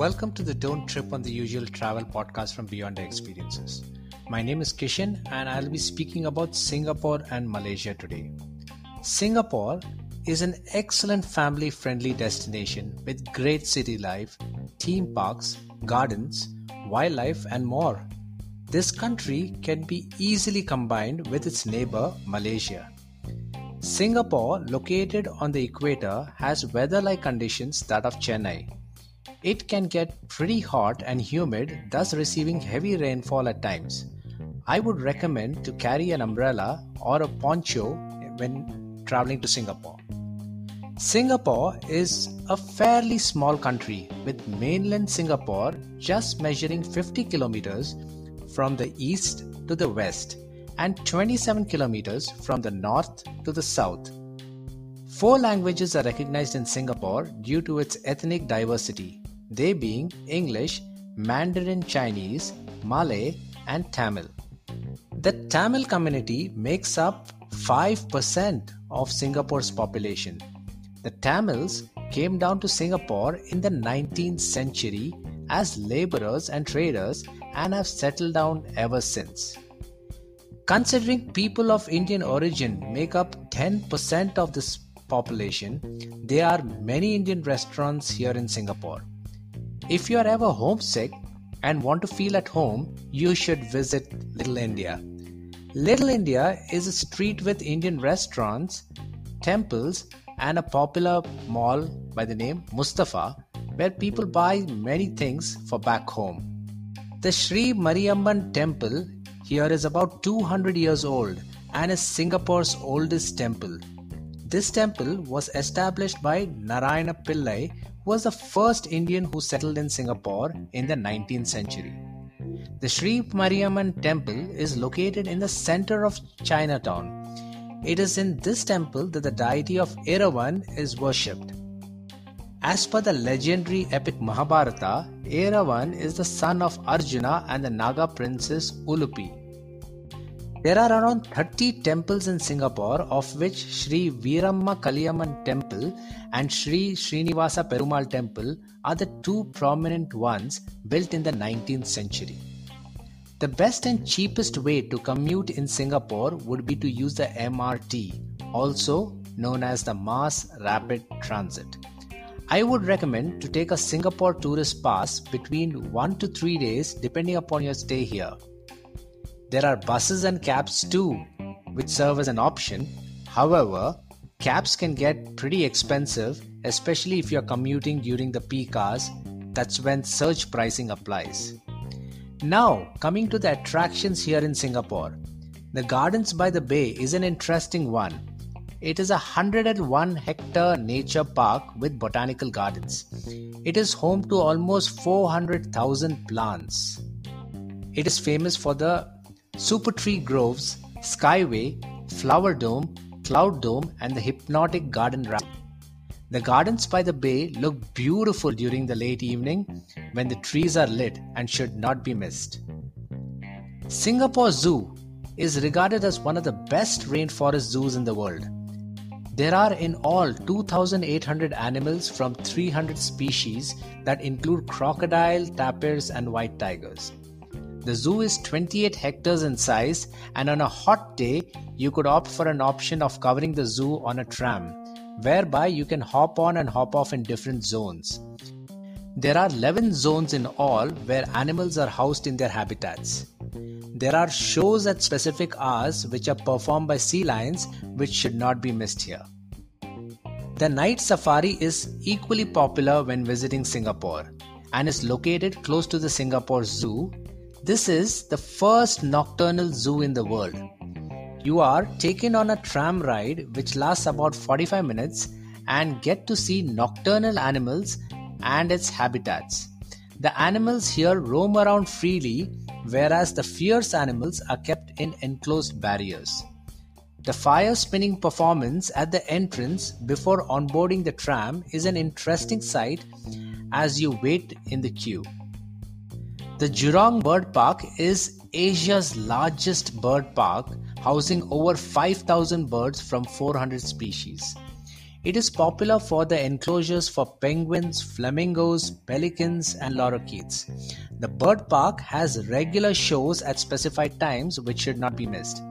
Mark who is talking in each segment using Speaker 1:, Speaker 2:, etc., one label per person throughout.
Speaker 1: Welcome to the Don't Trip on the Usual Travel podcast from Beyond Experiences. My name is Kishan and I'll be speaking about Singapore and Malaysia today. Singapore is an excellent family friendly destination with great city life, theme parks, gardens, wildlife, and more. This country can be easily combined with its neighbor Malaysia. Singapore, located on the equator, has weather like conditions that of Chennai it can get pretty hot and humid, thus receiving heavy rainfall at times. I would recommend to carry an umbrella or a poncho when traveling to Singapore. Singapore is a fairly small country with mainland Singapore just measuring 50 kilometers from the east to the west and 27 kilometers from the north to the south. Four languages are recognized in Singapore due to its ethnic diversity they being English, Mandarin Chinese, Malay, and Tamil. The Tamil community makes up 5% of Singapore's population. The Tamils came down to Singapore in the 19th century as laborers and traders and have settled down ever since. Considering people of Indian origin make up 10% of this population, there are many Indian restaurants here in Singapore. If you are ever homesick and want to feel at home, you should visit Little India. Little India is a street with Indian restaurants, temples, and a popular mall by the name Mustafa, where people buy many things for back home. The Sri Mariamman temple here is about 200 years old and is Singapore's oldest temple. This temple was established by Narayana Pillai was the first Indian who settled in Singapore in the 19th century. The Sri Mariamman temple is located in the center of Chinatown. It is in this temple that the deity of Eravan is worshipped. As per the legendary epic Mahabharata, Eravan is the son of Arjuna and the Naga princess Ulupi. There are around 30 temples in Singapore, of which Sri Veeramakaliamman Temple and Sri Srinivasa Perumal Temple are the two prominent ones built in the 19th century. The best and cheapest way to commute in Singapore would be to use the MRT, also known as the Mass Rapid Transit. I would recommend to take a Singapore tourist pass between 1 to 3 days depending upon your stay here. There are buses and cabs too, which serve as an option. However, cabs can get pretty expensive, especially if you're commuting during the peak hours. That's when surge pricing applies. Now, coming to the attractions here in Singapore. The Gardens by the Bay is an interesting one. It is a 101 hectare nature park with botanical gardens. It is home to almost 400,000 plants. It is famous for the Super Tree Groves, Skyway, Flower Dome, Cloud Dome, and the Hypnotic Garden Ride. The gardens by the bay look beautiful during the late evening when the trees are lit and should not be missed. Singapore Zoo is regarded as one of the best rainforest zoos in the world. There are in all 2,800 animals from 300 species that include crocodile, tapirs, and white tigers. The zoo is 28 hectares in size, and on a hot day, you could opt for an option of covering the zoo on a tram, whereby you can hop on and hop off in different zones. There are 11 zones in all where animals are housed in their habitats. There are shows at specific hours which are performed by sea lions, which should not be missed here. The night safari is equally popular when visiting Singapore and is located close to the Singapore Zoo this is the first nocturnal zoo in the world. You are taken on a tram ride which lasts about 45 minutes and get to see nocturnal animals and its habitats. The animals here roam around freely, whereas the fierce animals are kept in enclosed barriers. The fire spinning performance at the entrance before onboarding the tram is an interesting sight as you wait in the queue. The Jurong Bird Park is Asia's largest bird park, housing over 5,000 birds from 400 species. It is popular for the enclosures for penguins, flamingos, pelicans, and lorikeets. The bird park has regular shows at specified times which should not be missed.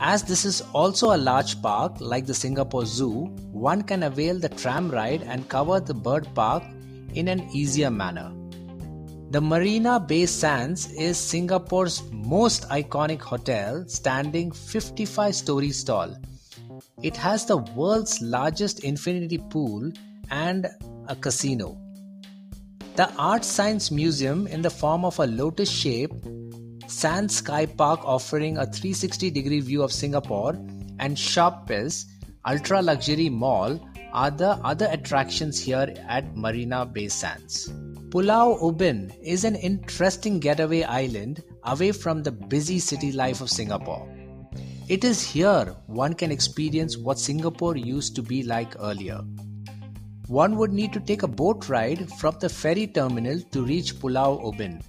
Speaker 1: As this is also a large park like the Singapore Zoo, one can avail the tram ride and cover the bird park in an easier manner. The Marina Bay Sands is Singapore's most iconic hotel, standing 55 stories tall. It has the world's largest infinity pool and a casino. The Art Science Museum, in the form of a lotus shape, Sand Sky Park offering a 360 degree view of Singapore, and Shoppes Ultra Luxury Mall are the other attractions here at Marina Bay Sands. Pulau Ubin is an interesting getaway island away from the busy city life of Singapore. It is here one can experience what Singapore used to be like earlier. One would need to take a boat ride from the ferry terminal to reach Pulau Ubin.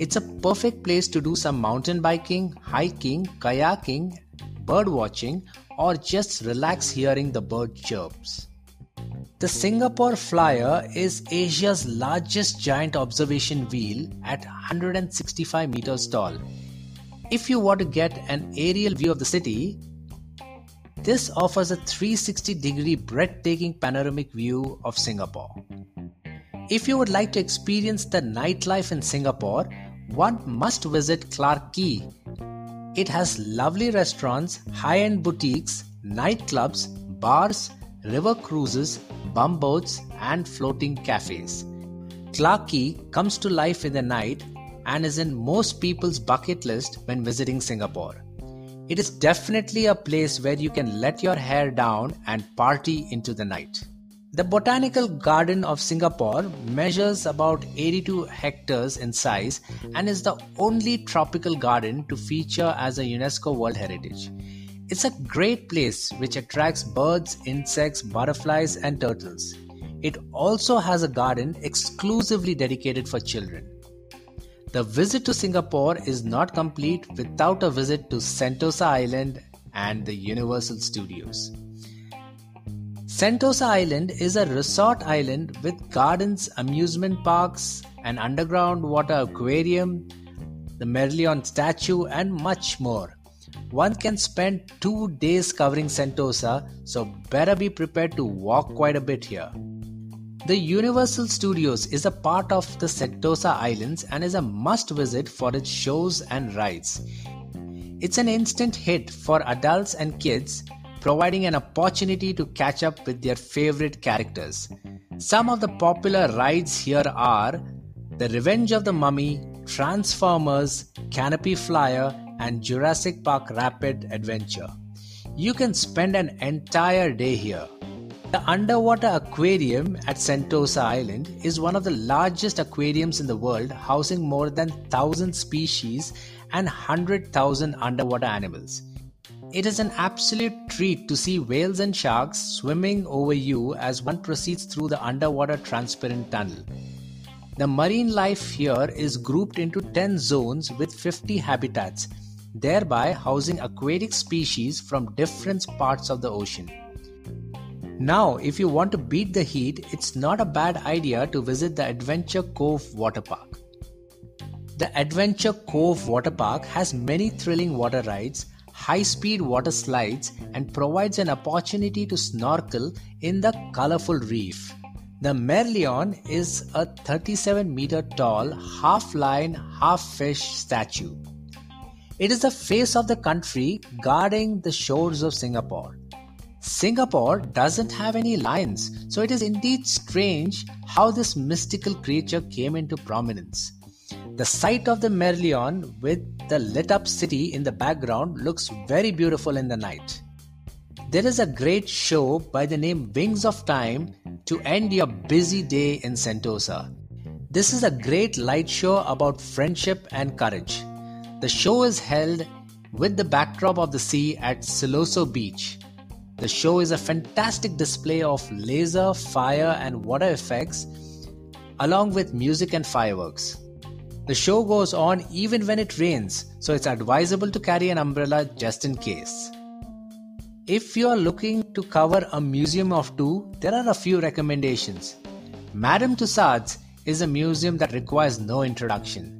Speaker 1: It's a perfect place to do some mountain biking, hiking, kayaking, bird watching, or just relax hearing the bird chirps. The Singapore Flyer is Asia's largest giant observation wheel at 165 meters tall if you want to get an aerial view of the city, this offers a 360 degree breathtaking panoramic view of Singapore. If you would like to experience the nightlife in Singapore, one must visit Clarke Quay. It has lovely restaurants, high end boutiques, nightclubs, bars, river cruises, bumboats, and floating cafes. Clarke comes to life in the night and is in most people's bucket list when visiting Singapore. It is definitely a place where you can let your hair down and party into the night. The Botanical Garden of Singapore measures about 82 hectares in size and is the only tropical garden to feature as a UNESCO World Heritage. It's a great place which attracts birds, insects, butterflies, and turtles. It also has a garden exclusively dedicated for children. The visit to Singapore is not complete without a visit to Sentosa Island and the Universal Studios. Sentosa Island is a resort island with gardens, amusement parks, an underground water aquarium, the Merlion statue, and much more. One can spend two days covering Sentosa, so better be prepared to walk quite a bit here. The Universal Studios is a part of the Sentosa Islands and is a must visit for its shows and rides. It's an instant hit for adults and kids, providing an opportunity to catch up with their favorite characters. Some of the popular rides here are The Revenge of the Mummy, Transformers, Canopy Flyer, and Jurassic Park Rapid Adventure. You can spend an entire day here. The underwater aquarium at Sentosa Island is one of the largest aquariums in the world, housing more than 1,000 species and 100,000 underwater animals. It is an absolute treat to see whales and sharks swimming over you as one proceeds through the underwater transparent tunnel. The marine life here is grouped into 10 zones with 50 habitats, thereby housing aquatic species from different parts of the ocean. Now, if you want to beat the heat, it's not a bad idea to visit the Adventure Cove Water Park. The Adventure Cove Water Park has many thrilling water rides, high speed water slides, and provides an opportunity to snorkel in the colorful reef. The Merlion is a 37 meter tall, half lion, half fish statue. It is the face of the country guarding the shores of Singapore. Singapore doesn't have any lions, so it is indeed strange how this mystical creature came into prominence. The sight of the Merlion with the lit up city in the background looks very beautiful in the night. There is a great show by the name Wings of Time to end your busy day in Sentosa. This is a great light show about friendship and courage. The show is held with the backdrop of the sea at Siloso Beach. The show is a fantastic display of laser, fire, and water effects, along with music and fireworks. The show goes on even when it rains, so it's advisable to carry an umbrella just in case. If you are looking to cover a museum of two, there are a few recommendations. Madame Tussauds is a museum that requires no introduction.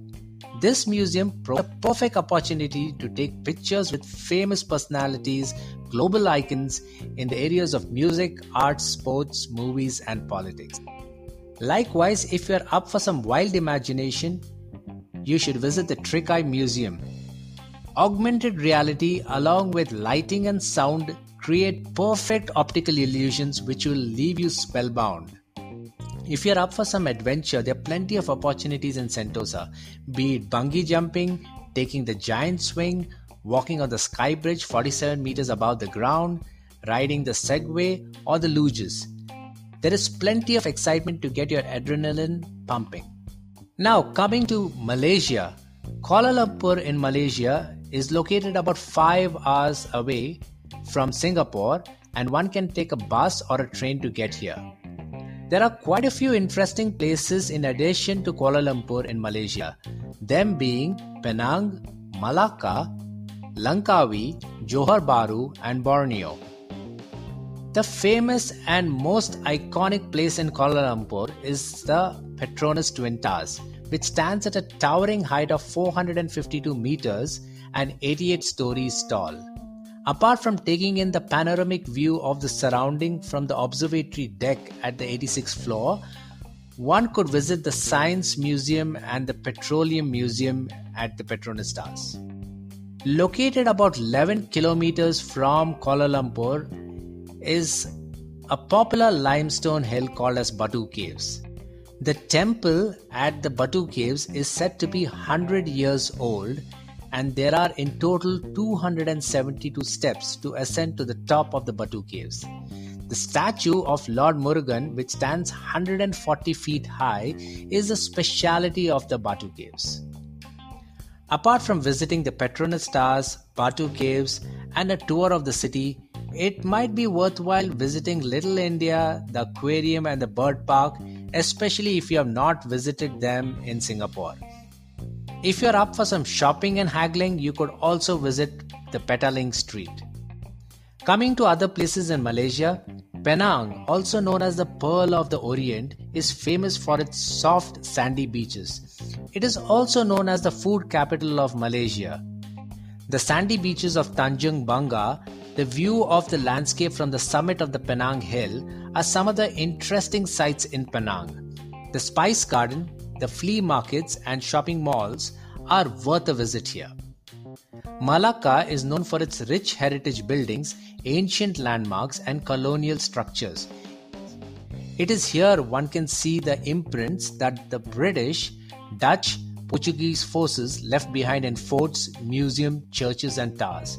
Speaker 1: This museum provides a perfect opportunity to take pictures with famous personalities, global icons in the areas of music, arts, sports, movies, and politics. Likewise, if you're up for some wild imagination, you should visit the Trick Eye Museum. Augmented reality, along with lighting and sound, create perfect optical illusions which will leave you spellbound. If you're up for some adventure, there are plenty of opportunities in Sentosa, be it bungee jumping, taking the giant swing, walking on the sky bridge 47 meters above the ground, riding the Segway, or the luges. There is plenty of excitement to get your adrenaline pumping. Now, coming to Malaysia, Kuala Lumpur in Malaysia is located about 5 hours away from Singapore, and one can take a bus or a train to get here. There are quite a few interesting places in addition to Kuala Lumpur in Malaysia, them being Penang, Malacca, Langkawi, Johor Bahru, and Borneo. The famous and most iconic place in Kuala Lumpur is the Petronas Twin Towers, which stands at a towering height of 452 meters and 88 stories tall. Apart from taking in the panoramic view of the surrounding from the observatory deck at the 86th floor, one could visit the Science Museum and the Petroleum Museum at the Petronas. Located about 11 kilometers from Kuala Lumpur is a popular limestone hill called as Batu Caves. The temple at the Batu Caves is said to be 100 years old and there are in total 272 steps to ascend to the top of the Batu Caves. The statue of Lord Murugan, which stands 140 feet high, is a speciality of the Batu Caves. Apart from visiting the Petronas Towers, Batu Caves, and a tour of the city, it might be worthwhile visiting Little India, the aquarium, and the bird park, especially if you have not visited them in Singapore. If you're up for some shopping and haggling, you could also visit the Petaling Street. Coming to other places in Malaysia, Penang, also known as the Pearl of the Orient, is famous for its soft sandy beaches. It is also known as the food capital of Malaysia. The sandy beaches of Tanjung Bungah, the view of the landscape from the summit of the Penang Hill are some of the interesting sights in Penang. The Spice Garden, the flea markets and shopping malls are worth a visit here. Malacca is known for its rich heritage buildings, ancient landmarks, and colonial structures. It is here one can see the imprints that the British, Dutch, Portuguese forces left behind in forts, museums, churches, and towers.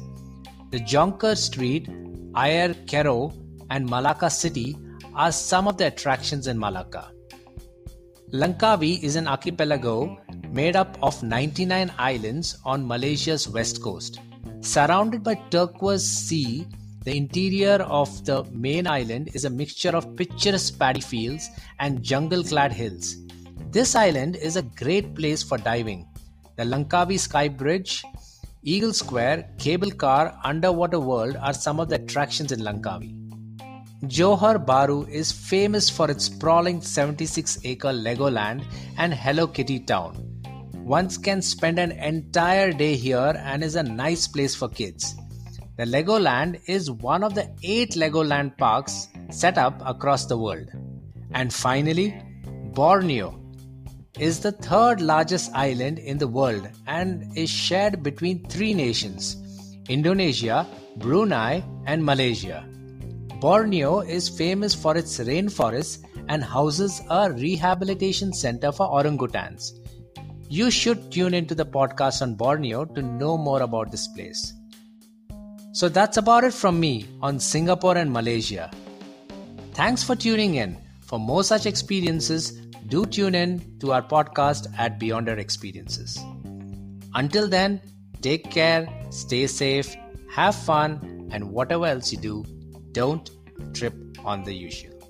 Speaker 1: The Jonker Street, Ayer Keroh, and Malacca City are some of the attractions in Malacca. Langkawi is an archipelago made up of 99 islands on Malaysia's west coast. Surrounded by turquoise sea, the interior of the main island is a mixture of picturesque paddy fields and jungle clad hills. This island is a great place for diving. The Langkawi Sky Bridge, Eagle Square, Cable Car, Underwater World are some of the attractions in Langkawi. Johor Bahru is famous for its sprawling 76 acre Legoland and Hello Kitty town. One can spend an entire day here and is a nice place for kids. The Legoland is one of the eight Legoland parks set up across the world. And finally, Borneo is the third largest island in the world and is shared between three nations Indonesia, Brunei, and Malaysia. Borneo is famous for its rainforests and houses a rehabilitation center for orangutans. You should tune into the podcast on Borneo to know more about this place. So that's about it from me on Singapore and Malaysia. Thanks for tuning in. For more such experiences, do tune in to our podcast at Beyond Our Experiences. Until then, take care, stay safe, have fun, and whatever else you do, don't trip on the usual.